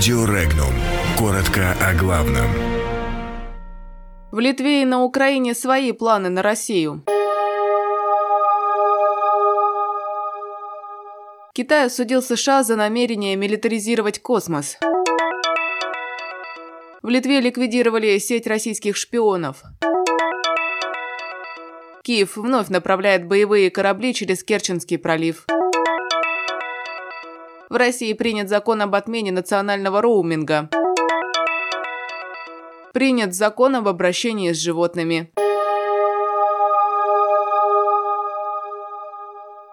Радио Регнум. Коротко о главном. В Литве и на Украине свои планы на Россию. Китай осудил США за намерение милитаризировать космос. В Литве ликвидировали сеть российских шпионов. Киев вновь направляет боевые корабли через Керченский пролив. В России принят закон об отмене национального роуминга. Принят закон об обращении с животными.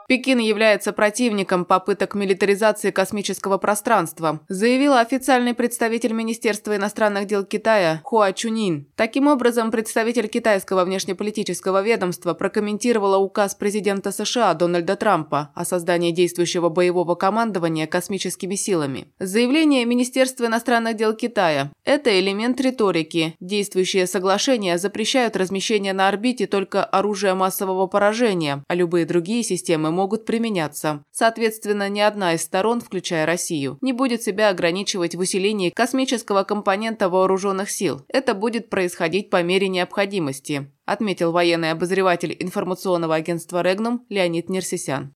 Пекин является противником попыток милитаризации космического пространства, заявила официальный представитель Министерства иностранных дел Китая Хуа Чунин. Таким образом, представитель китайского внешнеполитического ведомства прокомментировала указ президента США Дональда Трампа о создании действующего боевого командования космическими силами. Заявление Министерства иностранных дел Китая – это элемент риторики. Действующие соглашения запрещают размещение на орбите только оружия массового поражения, а любые другие системы могут применяться. Соответственно, ни одна из сторон, включая Россию, не будет себя ограничивать в усилении космического компонента вооруженных сил. Это будет происходить по мере необходимости, отметил военный обозреватель информационного агентства «Регнум» Леонид Нерсисян.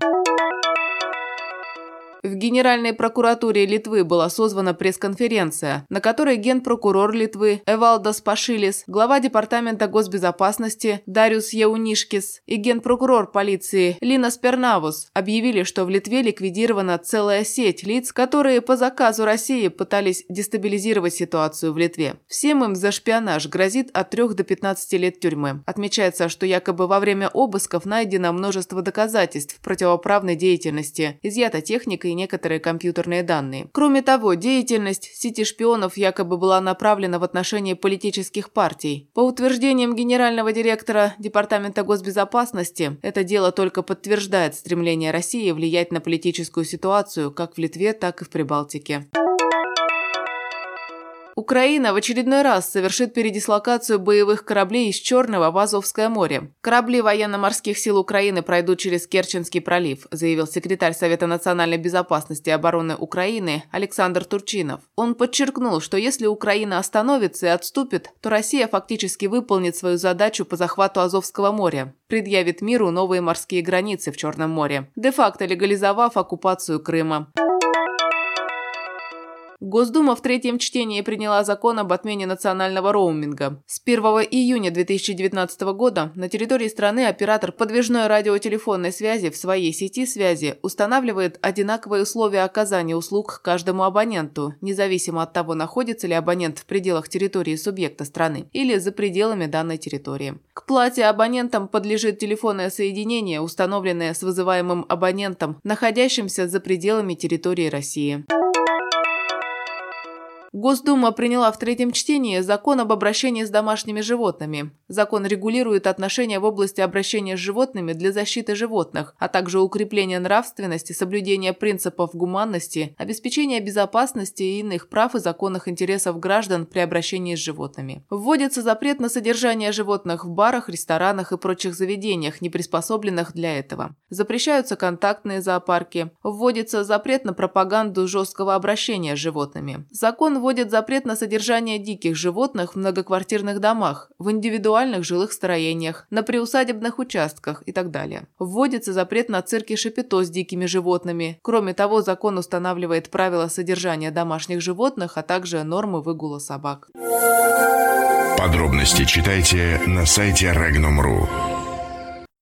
В Генеральной прокуратуре Литвы была созвана пресс-конференция, на которой генпрокурор Литвы Эвалдос Пашилис, глава Департамента госбезопасности Дариус Яунишкис и генпрокурор полиции Лина Спернавус объявили, что в Литве ликвидирована целая сеть лиц, которые по заказу России пытались дестабилизировать ситуацию в Литве. Всем им за шпионаж грозит от 3 до 15 лет тюрьмы. Отмечается, что якобы во время обысков найдено множество доказательств противоправной деятельности, изъята техника и некоторые компьютерные данные. Кроме того, деятельность сети шпионов якобы была направлена в отношении политических партий. По утверждениям генерального директора Департамента госбезопасности, это дело только подтверждает стремление России влиять на политическую ситуацию как в Литве, так и в Прибалтике. Украина в очередной раз совершит передислокацию боевых кораблей из Черного в Азовское море. Корабли военно-морских сил Украины пройдут через Керченский пролив, заявил секретарь Совета национальной безопасности и обороны Украины Александр Турчинов. Он подчеркнул, что если Украина остановится и отступит, то Россия фактически выполнит свою задачу по захвату Азовского моря, предъявит миру новые морские границы в Черном море, де-факто легализовав оккупацию Крыма. Госдума в третьем чтении приняла закон об отмене национального роуминга. С 1 июня 2019 года на территории страны оператор подвижной радиотелефонной связи в своей сети связи устанавливает одинаковые условия оказания услуг каждому абоненту, независимо от того, находится ли абонент в пределах территории субъекта страны или за пределами данной территории. К плате абонентам подлежит телефонное соединение, установленное с вызываемым абонентом, находящимся за пределами территории России. Госдума приняла в третьем чтении закон об обращении с домашними животными. Закон регулирует отношения в области обращения с животными для защиты животных, а также укрепления нравственности, соблюдения принципов гуманности, обеспечения безопасности и иных прав и законных интересов граждан при обращении с животными. Вводится запрет на содержание животных в барах, ресторанах и прочих заведениях, не приспособленных для этого. Запрещаются контактные зоопарки. Вводится запрет на пропаганду жесткого обращения с животными. Закон вводит запрет на содержание диких животных в многоквартирных домах, в индивидуальных жилых строениях, на приусадебных участках и так далее. Вводится запрет на цирки шапито с дикими животными. Кроме того, закон устанавливает правила содержания домашних животных, а также нормы выгула собак. Подробности читайте на сайте Regnum.ru.